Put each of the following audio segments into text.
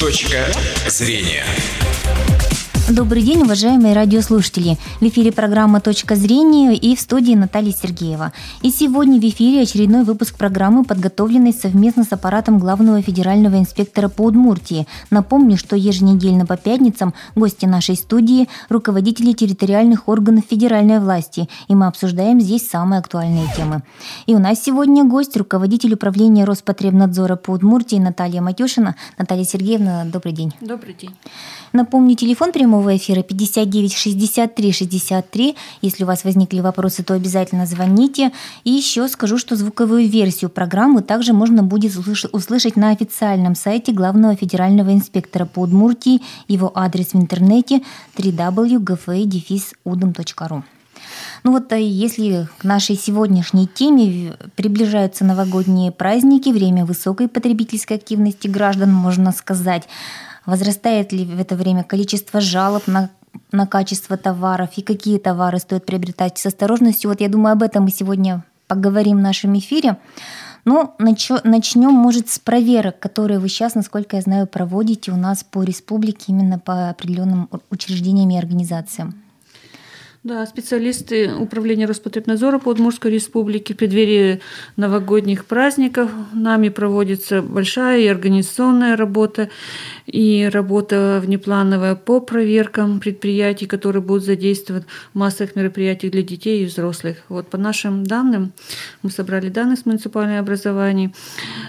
Точка зрения. Добрый день, уважаемые радиослушатели. В эфире программа «Точка зрения» и в студии Наталья Сергеева. И сегодня в эфире очередной выпуск программы, подготовленный совместно с аппаратом главного федерального инспектора по Удмуртии. Напомню, что еженедельно по пятницам гости нашей студии – руководители территориальных органов федеральной власти, и мы обсуждаем здесь самые актуальные темы. И у нас сегодня гость – руководитель управления Роспотребнадзора по Удмуртии Наталья Матюшина. Наталья Сергеевна, добрый день. Добрый день. Напомню, телефон прямого эфира 59 63 63. Если у вас возникли вопросы, то обязательно звоните. И еще скажу, что звуковую версию программы также можно будет услышать на официальном сайте главного федерального инспектора по Удмуртии. Его адрес в интернете www.gfa-udom.ru. Ну вот э, если к нашей сегодняшней теме приближаются новогодние праздники, время высокой потребительской активности граждан, можно сказать, Возрастает ли в это время количество жалоб на на качество товаров и какие товары стоит приобретать с осторожностью. Вот я думаю, об этом мы сегодня поговорим в нашем эфире. Ну, начнем, может, с проверок, которые вы сейчас, насколько я знаю, проводите у нас по республике именно по определенным учреждениям и организациям. Да, специалисты Управления Роспотребнадзора по Удмуртской Республике в преддверии новогодних праздников нами проводится большая и организационная работа, и работа внеплановая по проверкам предприятий, которые будут задействовать в массовых мероприятиях для детей и взрослых. Вот по нашим данным, мы собрали данные с муниципального образования,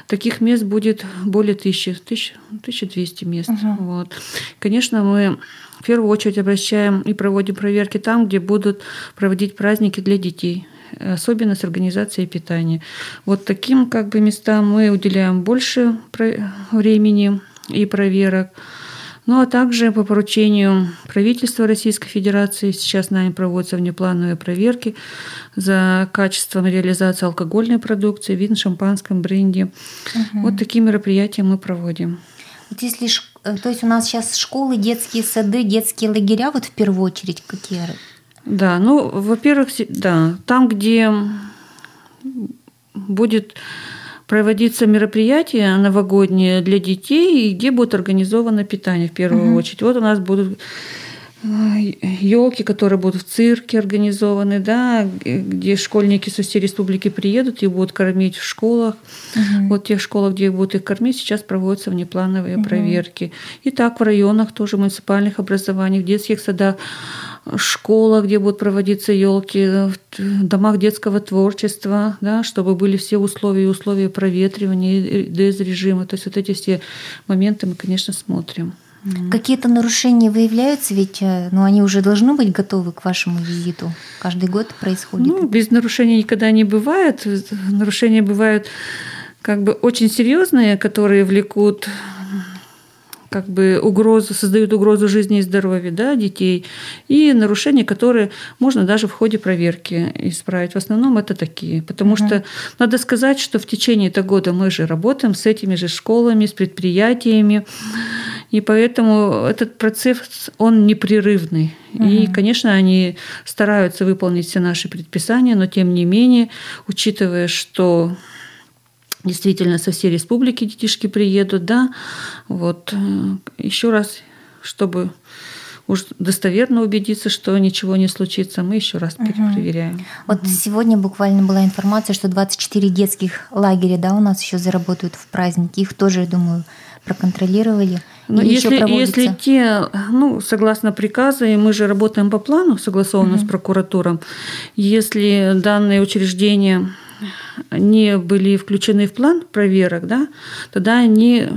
таких мест будет более тысячи, 1200 мест. Угу. Вот. Конечно, мы в первую очередь обращаем и проводим проверки там, где будут проводить праздники для детей особенно с организацией питания. Вот таким как бы местам мы уделяем больше времени и проверок. Ну а также по поручению правительства Российской Федерации сейчас нами проводятся внеплановые проверки за качеством реализации алкогольной продукции, вин, шампанском, бренде. Угу. Вот такие мероприятия мы проводим. Вот если то есть у нас сейчас школы, детские сады, детские лагеря, вот в первую очередь какие? Да, ну, во-первых, да, там, где будет проводиться мероприятие новогоднее для детей, и где будет организовано питание в первую угу. очередь. Вот у нас будут елки, которые будут в цирке организованы, да, где школьники со всей республики приедут и будут кормить в школах. Угу. Вот тех школах, где будут их кормить, сейчас проводятся внеплановые угу. проверки. И так в районах тоже муниципальных образований, в детских садах, школах, где будут проводиться елки, в домах детского творчества, да, чтобы были все условия, условия проветривания, дез-режима. То есть вот эти все моменты мы, конечно, смотрим. Какие-то нарушения выявляются, ведь э, ну, они уже должны быть готовы к вашему визиту. Каждый год происходит. Ну, без нарушений никогда не бывает. Нарушения бывают как бы очень серьезные, которые влекут как бы угрозу, создают угрозу жизни и здоровью да, детей, и нарушения, которые можно даже в ходе проверки исправить. В основном это такие. Потому угу. что надо сказать, что в течение этого года мы же работаем с этими же школами, с предприятиями, и поэтому этот процесс, он непрерывный. Угу. И, конечно, они стараются выполнить все наши предписания, но тем не менее, учитывая, что действительно со всей республики детишки приедут, да, вот э, еще раз, чтобы уж достоверно убедиться, что ничего не случится, мы еще раз перепроверяем. Вот угу. сегодня буквально была информация, что 24 детских лагеря, да, у нас еще заработают в праздники. Их тоже, я думаю, проконтролировали. Но если, если те, ну, согласно приказу, и мы же работаем по плану, согласованно угу. с прокуратуром, если данные учреждения не были включены в план проверок, да, тогда они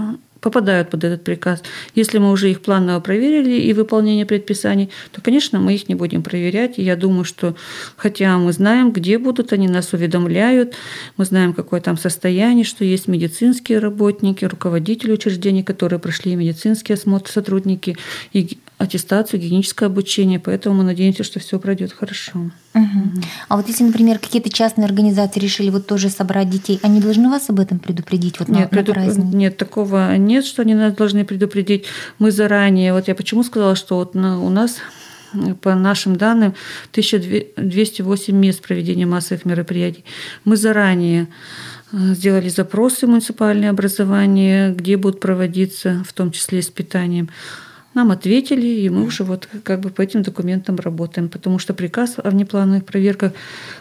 попадают под этот приказ. Если мы уже их планово проверили и выполнение предписаний, то, конечно, мы их не будем проверять. И я думаю, что хотя мы знаем, где будут, они нас уведомляют, мы знаем, какое там состояние, что есть медицинские работники, руководители учреждений, которые прошли медицинский осмотр, сотрудники, и аттестацию, гигиеническое обучение, поэтому мы надеемся, что все пройдет хорошо. Угу. А вот если, например, какие-то частные организации решили вот тоже собрать детей, они должны вас об этом предупредить вот нет, на, преду... нет, такого нет, что они нас должны предупредить. Мы заранее, вот я почему сказала, что вот на, у нас по нашим данным 1208 мест проведения массовых мероприятий. Мы заранее сделали запросы в муниципальное образование, где будут проводиться, в том числе и с питанием. Нам ответили, и мы уже вот как бы по этим документам работаем, потому что приказ о внеплановых проверках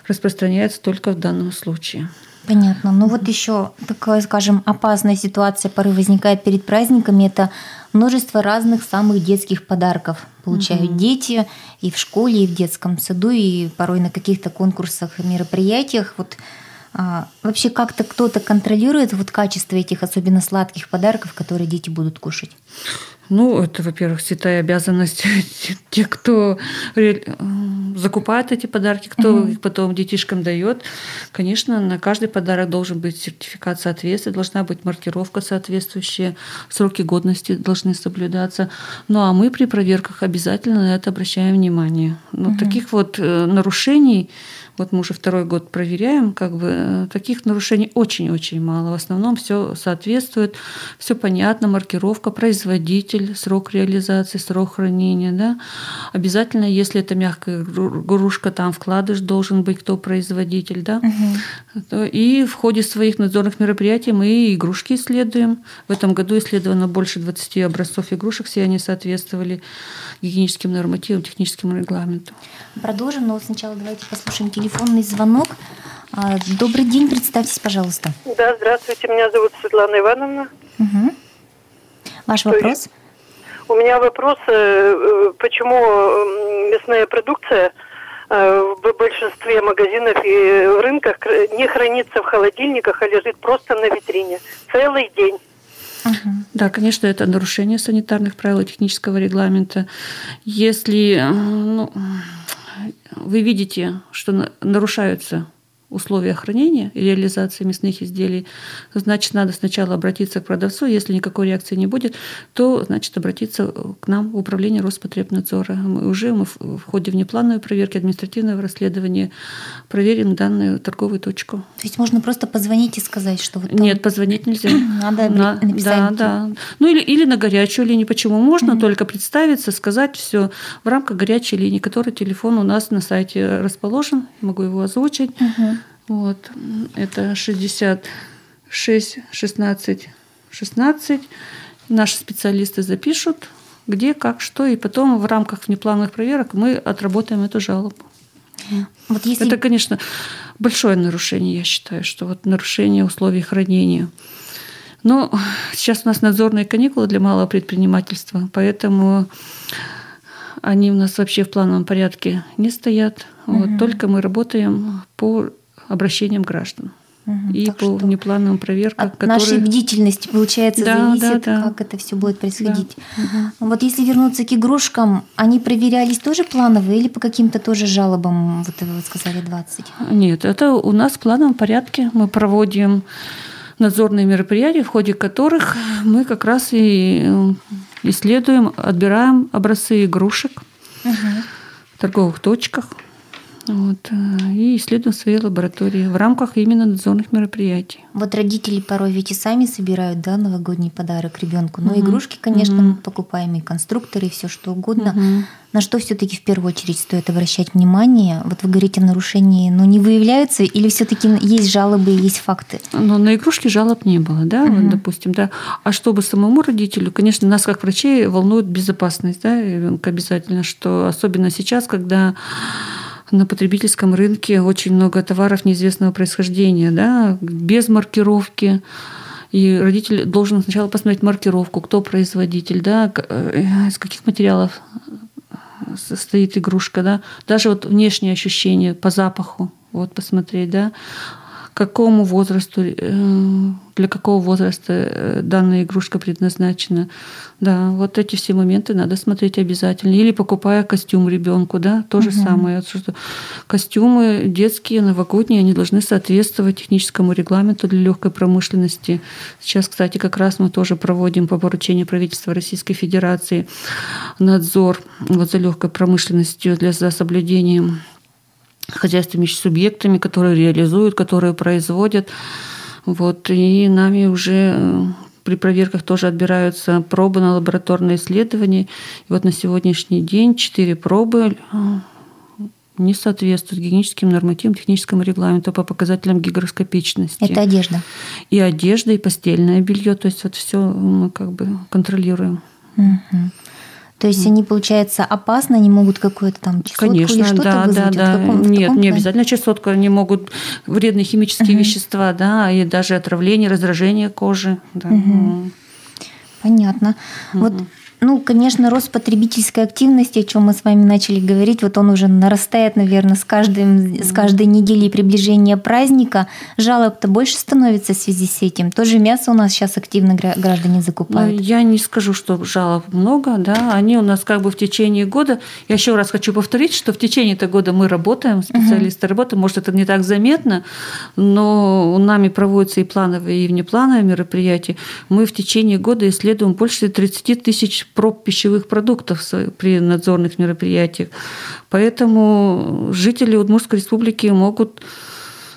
распространяется только в данном случае. Понятно. Ну вот еще такая, скажем, опасная ситуация порой возникает перед праздниками. Это множество разных самых детских подарков получают угу. дети и в школе, и в детском саду, и порой на каких-то конкурсах и мероприятиях. Вот а, вообще как-то кто-то контролирует вот качество этих особенно сладких подарков, которые дети будут кушать? Ну, это, во-первых, святая обязанность тех, кто закупает эти подарки, кто угу. их потом детишкам дает. Конечно, на каждый подарок должен быть сертификат соответствия, должна быть маркировка соответствующая, сроки годности должны соблюдаться. Ну, а мы при проверках обязательно на это обращаем внимание. Но угу. таких вот э, нарушений вот мы уже второй год проверяем, как бы э, таких нарушений очень-очень мало. В основном все соответствует, все понятно, маркировка, производитель, срок реализации, срок хранения. Да? Обязательно, если это мягкая игрушка, там вкладыш должен быть, кто производитель. Да? Угу. И в ходе своих надзорных мероприятий мы игрушки исследуем. В этом году исследовано больше 20 образцов игрушек, все они соответствовали гигиеническим нормативам, техническим регламенту. Продолжим, но сначала давайте послушаем телефонный звонок. А, добрый день, представьтесь, пожалуйста. Да, здравствуйте, меня зовут Светлана Ивановна. Угу. Ваш вопрос? У меня вопрос, э, э, почему мясная продукция э, в большинстве магазинов и рынках не хранится в холодильниках, а лежит просто на витрине целый день. Угу. Да, конечно, это нарушение санитарных правил и технического регламента. Если ну, вы видите, что нарушаются условия хранения и реализации мясных изделий, значит, надо сначала обратиться к продавцу. Если никакой реакции не будет, то, значит, обратиться к нам в управление Роспотребнадзора. Мы уже мы в ходе внеплановой проверки административного расследования проверим данную торговую точку. То есть можно просто позвонить и сказать, что вот там... Нет, позвонить нельзя. Надо на, написать. Да, да. Ну или, или на горячую линию. Почему? Можно mm-hmm. только представиться, сказать все в рамках горячей линии, который телефон у нас на сайте расположен. Могу его озвучить. Mm-hmm. Вот, это 66, 16, 16. Наши специалисты запишут, где, как, что, и потом в рамках внеплановых проверок мы отработаем эту жалобу. Вот если... Это, конечно, большое нарушение, я считаю, что вот нарушение условий хранения. Но сейчас у нас надзорные каникулы для малого предпринимательства, поэтому они у нас вообще в плановом порядке не стоят. Угу. Вот, только мы работаем по обращением граждан. Угу, и по внеплановым проверкам, от которые... нашей бдительности, получается, да, зависит, да, да. как это все будет происходить. Да. Угу. Вот если вернуться к игрушкам, они проверялись тоже плановые или по каким-то тоже жалобам, вот вы сказали, 20? Нет, это у нас в плановом порядке. Мы проводим надзорные мероприятия, в ходе которых мы как раз и э, исследуем, отбираем образцы игрушек угу. в торговых точках, вот, э, и исследуем свои лаборатории в рамках именно надзорных мероприятий. Вот родители порой ведь и сами собирают да, новогодний подарок ребенку. Но угу. игрушки, конечно, угу. мы покупаем, и конструкторы, и все что угодно. Угу. На что все-таки в первую очередь стоит обращать внимание? Вот вы говорите, нарушения но не выявляются, или все-таки есть жалобы, есть факты? Но на игрушки жалоб не было, да, угу. вот, допустим, да. А чтобы самому родителю, конечно, нас как врачей волнует безопасность, да, ребенка обязательно, что особенно сейчас, когда на потребительском рынке очень много товаров неизвестного происхождения, да, без маркировки. И родитель должен сначала посмотреть маркировку, кто производитель, да, э, из каких материалов состоит игрушка, да, даже вот внешние ощущения по запаху, вот посмотреть, да, какому возрасту, э, для какого возраста э, данная игрушка предназначена. Да, вот эти все моменты надо смотреть обязательно. Или покупая костюм ребенку, да, то же угу. самое. Что костюмы детские, новогодние, они должны соответствовать техническому регламенту для легкой промышленности. Сейчас, кстати, как раз мы тоже проводим по поручению правительства Российской Федерации надзор вот за легкой промышленностью для за соблюдением хозяйственными субъектами, которые реализуют, которые производят. Вот, и нами уже э, при проверках тоже отбираются пробы на лабораторные исследования. И вот на сегодняшний день четыре пробы не соответствует гигиеническим нормативам, техническому регламенту по показателям гигроскопичности. Это одежда. И одежда, и постельное белье. То есть вот все мы как бы контролируем. Угу. То есть они, получается, опасно, они могут какую-то там чесотку Конечно, или что-то да, вызвать? да, да. Каком, Нет, не обязательно чесотку, они могут вредные химические Мгм. вещества, да, и даже отравление, раздражение кожи. Да. Мгм. Понятно. Вот, ну, конечно, рост потребительской активности, о чем мы с вами начали говорить, вот он уже нарастает, наверное, с, каждым, с каждой неделей приближения праздника. Жалоб-то больше становится в связи с этим. Тоже мясо у нас сейчас активно гра- граждане Ну, закупают. Я не скажу, что жалоб много, да, они у нас как бы в течение года, я еще раз хочу повторить, что в течение этого года мы работаем, специалисты работают, может, это не так заметно, но у нами проводятся и плановые, и внеплановые мероприятия. Мы в течение года исследуем больше 30 тысяч проб пищевых продуктов при надзорных мероприятиях. Поэтому жители Удмуртской республики могут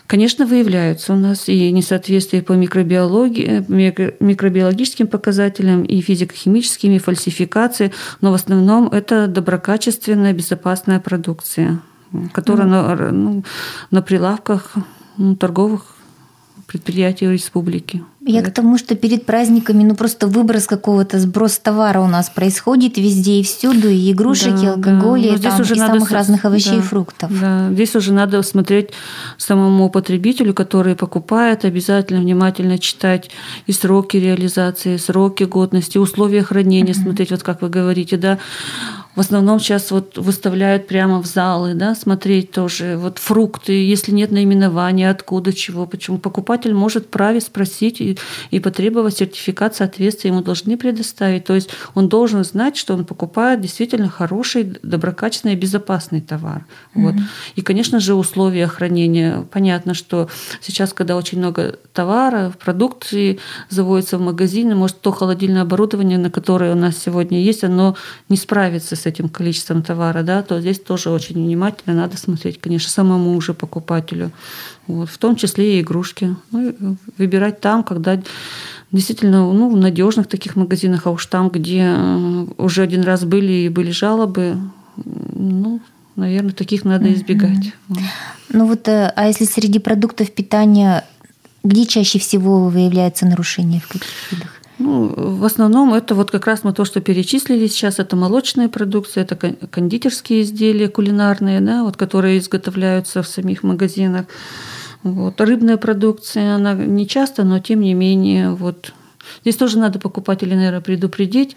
Конечно, выявляются у нас и несоответствия по микробиологии, микро- микробиологическим показателям, и физико-химическим, и фальсификации, но в основном это доброкачественная, безопасная продукция, которая на, ну, на прилавках ну, торговых предприятий республики. Я к тому, что перед праздниками, ну просто выброс какого-то, сброс товара у нас происходит везде и всюду, и игрушек, Да, и алкоголя, да. и, Но здесь там, уже и надо самых с- разных овощей да, и фруктов. Да, здесь уже надо смотреть самому потребителю, который покупает, обязательно внимательно читать и сроки реализации, и сроки годности, условия хранения, смотреть, вот как вы говорите, да. В основном сейчас вот выставляют прямо в залы, да, смотреть тоже вот фрукты, если нет наименования, откуда, чего, почему. Покупатель может вправе спросить и, и потребовать сертификат соответствия, ему должны предоставить. То есть он должен знать, что он покупает действительно хороший, доброкачественный и безопасный товар. Вот. И, конечно же, условия хранения. Понятно, что сейчас, когда очень много товара, продукции заводится в магазины, может, то холодильное оборудование, на которое у нас сегодня есть, оно не справится с этим количеством товара, да, то здесь тоже очень внимательно надо смотреть, конечно, самому уже покупателю. Вот, в том числе и игрушки. Ну, выбирать там, когда действительно ну, в надежных таких магазинах, а уж там, где э, уже один раз были и были жалобы, ну, наверное, таких надо избегать. Вот. Ну вот, э, а если среди продуктов питания, где чаще всего выявляется нарушение, в каких видах? Ну, в основном это вот как раз мы то, что перечислили сейчас, это молочная продукция, это кон- кондитерские изделия кулинарные, да, вот, которые изготовляются в самих магазинах. Вот. Рыбная продукция, она не часто, но тем не менее, вот, Здесь тоже надо покупателей, наверное, предупредить.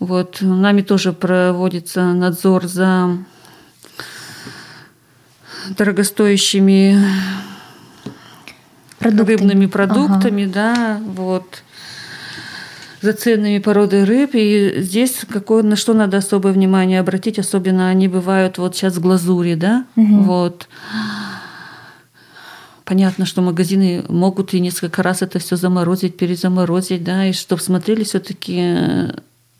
Вот. Нами тоже проводится надзор за дорогостоящими Продукты. рыбными Ага. продуктами, да, вот за ценными породы рыб. И здесь какое, на что надо особое внимание обратить, особенно они бывают вот сейчас в глазури, да, Мгм. вот. Понятно, что магазины могут и несколько раз это все заморозить, перезаморозить, да, и чтобы смотрели все-таки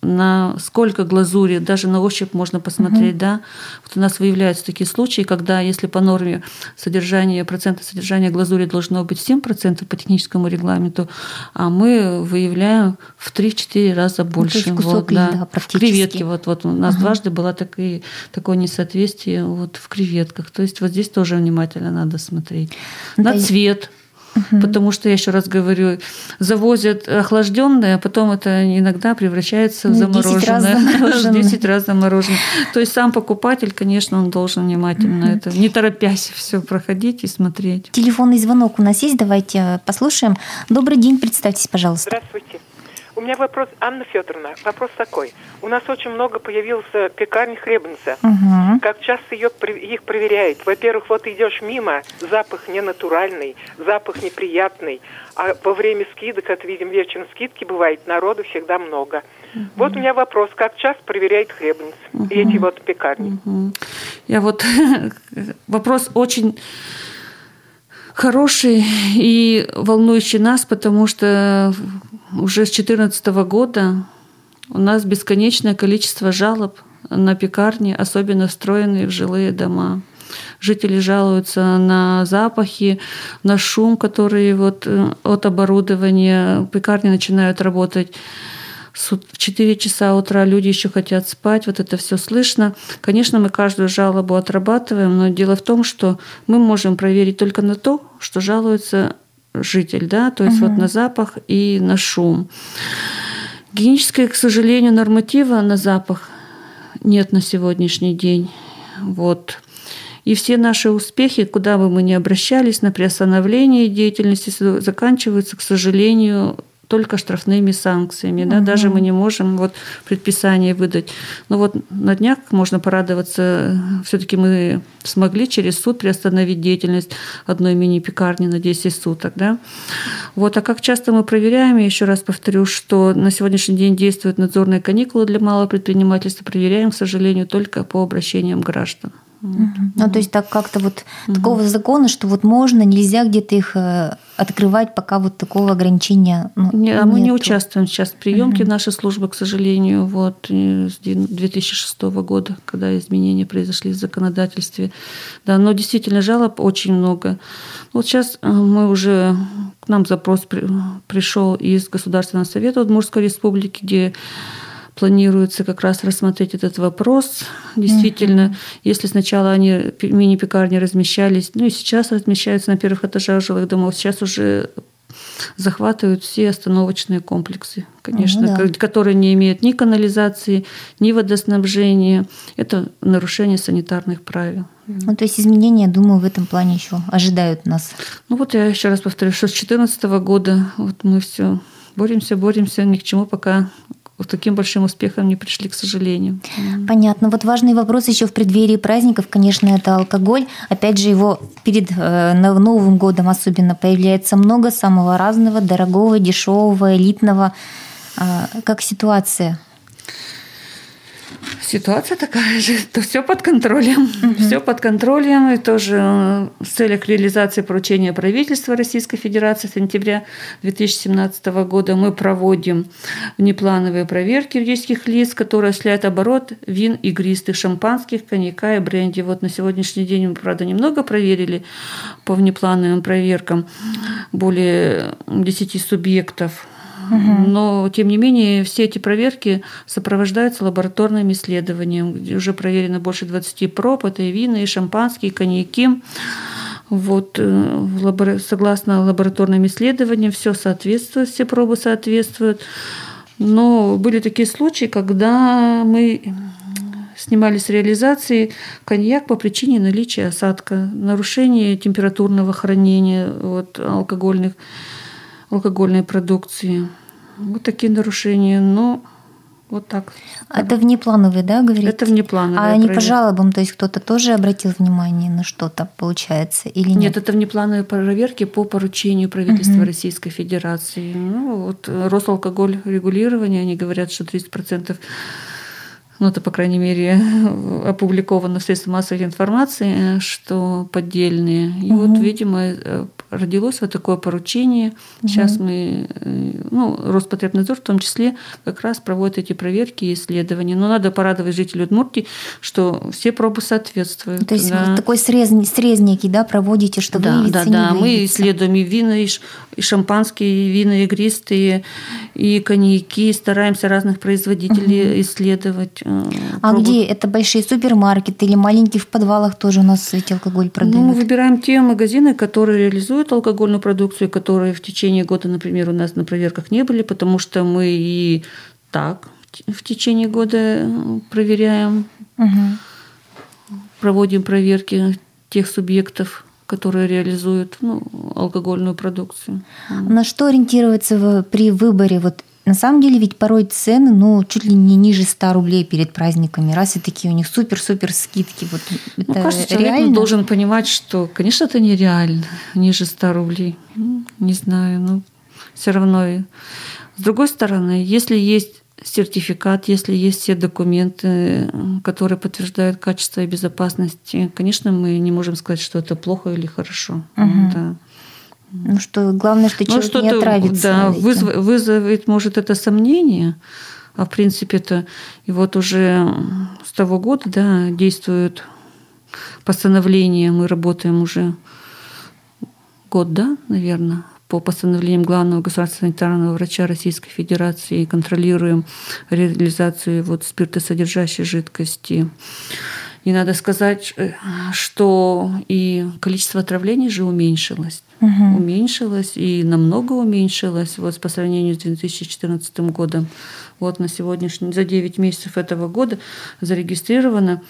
на сколько глазури, даже на ощупь можно посмотреть, да. Вот у нас выявляются такие случаи, когда если по норме содержание, процента содержания глазури должно быть 7% по техническому регламенту, а мы выявляем в 3-4 раза больше. есть кусок вот, да. В креветке, вот, вот у нас Ага. дважды было такое, такое несоответствие вот в креветках. То есть вот здесь тоже внимательно надо смотреть. Да, На и- цвет. Потому что, я еще раз говорю, завозят охлажденное, а потом это иногда превращается в Ну, 10 раз замороженное. замороженное. 10 раз замороженное. То есть сам покупатель, конечно, он должен внимательно это, не торопясь все проходить и смотреть. Телефонный звонок у нас есть, давайте э, послушаем. Добрый день, представьтесь, пожалуйста. Здравствуйте. У меня вопрос, Анна Федоровна, вопрос такой. У нас очень много появилось э, пекарни хлебница. Угу. Как часто ее, их проверяют? Во-первых, вот идешь мимо, запах ненатуральный, запах неприятный. А во время скидок, это видим вечером скидки бывает, народу всегда много. Вот у меня вопрос, как часто проверяют хлебниц и эти вот пекарни? Мгм. Я вот вопрос очень хороший и волнующий нас, потому что уже с 2014 года у нас бесконечное количество жалоб на пекарни, особенно встроенные в жилые дома. Жители жалуются на запахи, на шум, который вот э, от оборудования. Пекарни начинают работать в 4 часа утра люди еще хотят спать, вот это все слышно. Конечно, мы каждую жалобу отрабатываем, но дело в том, что мы можем проверить только на то, что жалуется житель, да, то есть угу. вот на запах и на шум. Гигиеническое, к сожалению, норматива на запах нет на сегодняшний день. Вот. И все наши успехи, куда бы мы ни обращались на приостановление деятельности, заканчиваются, к сожалению, только штрафными санкциями. Угу. Да? Даже мы не можем вот предписание выдать. Но вот на днях можно порадоваться, все-таки мы смогли через суд приостановить деятельность одной мини-пекарни на 10 суток. Да? Вот. А как часто мы проверяем, я еще раз повторю, что на сегодняшний день действуют надзорные каникулы для малого предпринимательства, проверяем, к сожалению, только по обращениям граждан. Угу. Ну, то есть так как-то вот угу. такого закона, что вот можно, нельзя где-то их э, открывать, пока вот такого ограничения ну, не, А мы не участвуем сейчас в приемке угу. нашей службы, к сожалению, вот с 2006 года, когда изменения произошли в законодательстве. Да, но действительно жалоб очень много. Вот сейчас э, мы уже к нам запрос пришел из Государственного совета Удмуртской республики, где планируется как раз рассмотреть этот вопрос. Действительно, mm если сначала они мини-пекарни размещались, ну и сейчас размещаются на первых этажах жилых домов, сейчас уже захватывают все остановочные комплексы, конечно, ну, да. которые не имеют ни канализации, ни водоснабжения. Это нарушение санитарных правил. Ну, то есть изменения, думаю, в этом плане еще ожидают нас. Ну вот я еще раз повторю, что с 2014 года вот мы все боремся, боремся, ни к чему пока вот таким большим успехом не пришли, к сожалению. Понятно. Вот важный вопрос еще в преддверии праздников, конечно, это алкоголь. Опять же, его перед э, Новым годом особенно появляется много самого разного, дорогого, дешевого, элитного. А, как ситуация? Ситуация такая же, то все под контролем, угу. все под контролем, и тоже э, в целях реализации поручения правительства Российской Федерации с сентября 2017 года мы проводим внеплановые проверки юридических лиц, которые осуществляют оборот вин игристых, шампанских, коньяка и бренди. Вот на сегодняшний день мы, правда, немного проверили по внеплановым проверкам, более 10 субъектов но, тем не менее, все эти проверки сопровождаются лабораторным исследованием, уже проверено больше 20 проб, это и вина, и шампанские, и коньяки. Вот, э, согласно лабораторным исследованиям, все соответствует, все пробы соответствуют. Но были такие случаи, когда мы снимали с реализации коньяк по причине наличия осадка, нарушения температурного хранения вот, алкогольных, алкогольной продукции. Вот такие нарушения. Но вот так. Это внеплановые, да, говорите? Это внеплановые. А не по жалобам, то есть кто-то тоже обратил внимание на что-то, получается, или нет? Нет, это внеплановые проверки по поручению правительства угу. Российской Федерации. Ну, вот Росалкоголь регулирование, они говорят, что 30% ну, это, по крайней мере, опубликовано в средствах массовой информации, что поддельные. И угу. вот, видимо, э, родилось вот такое поручение. Сейчас угу. мы, э, ну, Роспотребнадзор в том числе как раз проводит эти проверки и исследования. Но надо порадовать жителей Удмуртии, что все пробы соответствуют. То есть да. вы такой срез, срез некий, да, проводите, что да, выявиться, Да, да, мы исследуем и вина, и, и шампанские, и вина игристые, и коньяки, стараемся разных производителей угу. исследовать. Э, а где? Это большие супермаркеты или маленькие в подвалах тоже у нас эти алкоголь продают? Ну, мы выбираем те магазины, которые реализуют реализуют алкогольную продукцию, которые в течение года, например, у нас на проверках не были, потому что мы и так в течение года э, проверяем, угу. проводим проверки тех субъектов, которые реализуют ну, алкогольную продукцию. На что ориентироваться при выборе вот на самом деле ведь порой цены, ну, чуть ли не ниже 100 рублей перед праздниками. Раз и такие у них супер-супер скидки. Вот ну, каждый человек реально? должен понимать, что, конечно, это нереально, ниже 100 рублей. Ну, не знаю, но все равно. С другой стороны, если есть сертификат, если есть все документы, которые подтверждают качество и безопасность, конечно, мы не можем сказать, что это плохо или хорошо. Угу. Да. Ну что, главное, что ну, человек не отравится. Да, вызов, вызовет, может, это сомнение, а в принципе это и вот уже с того года, да, действует постановление, мы работаем уже год, да, наверное, по постановлениям главного государственного санитарного врача Российской Федерации контролируем реализацию вот спиртосодержащей жидкости. И надо сказать, э, что и количество отравлений же уменьшилось. Угу. Уменьшилось и намного уменьшилось вот по сравнению с 2014 годом. Вот на сегодняшний, за 9 месяцев этого года зарегистрировано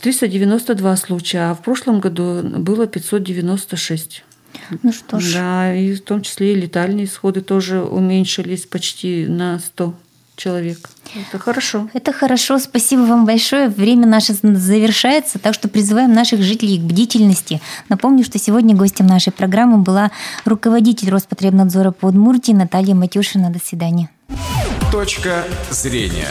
392 случая, а в прошлом году было 596. Ну что ж. Да, и в том числе и летальные исходы тоже уменьшились почти на 100 человек. Это хорошо. Это хорошо. Спасибо вам большое. Время наше завершается, так что призываем наших жителей к бдительности. Напомню, что сегодня гостем нашей программы была руководитель Роспотребнадзора по Удмуртии Наталья Матюшина. До свидания. Точка зрения.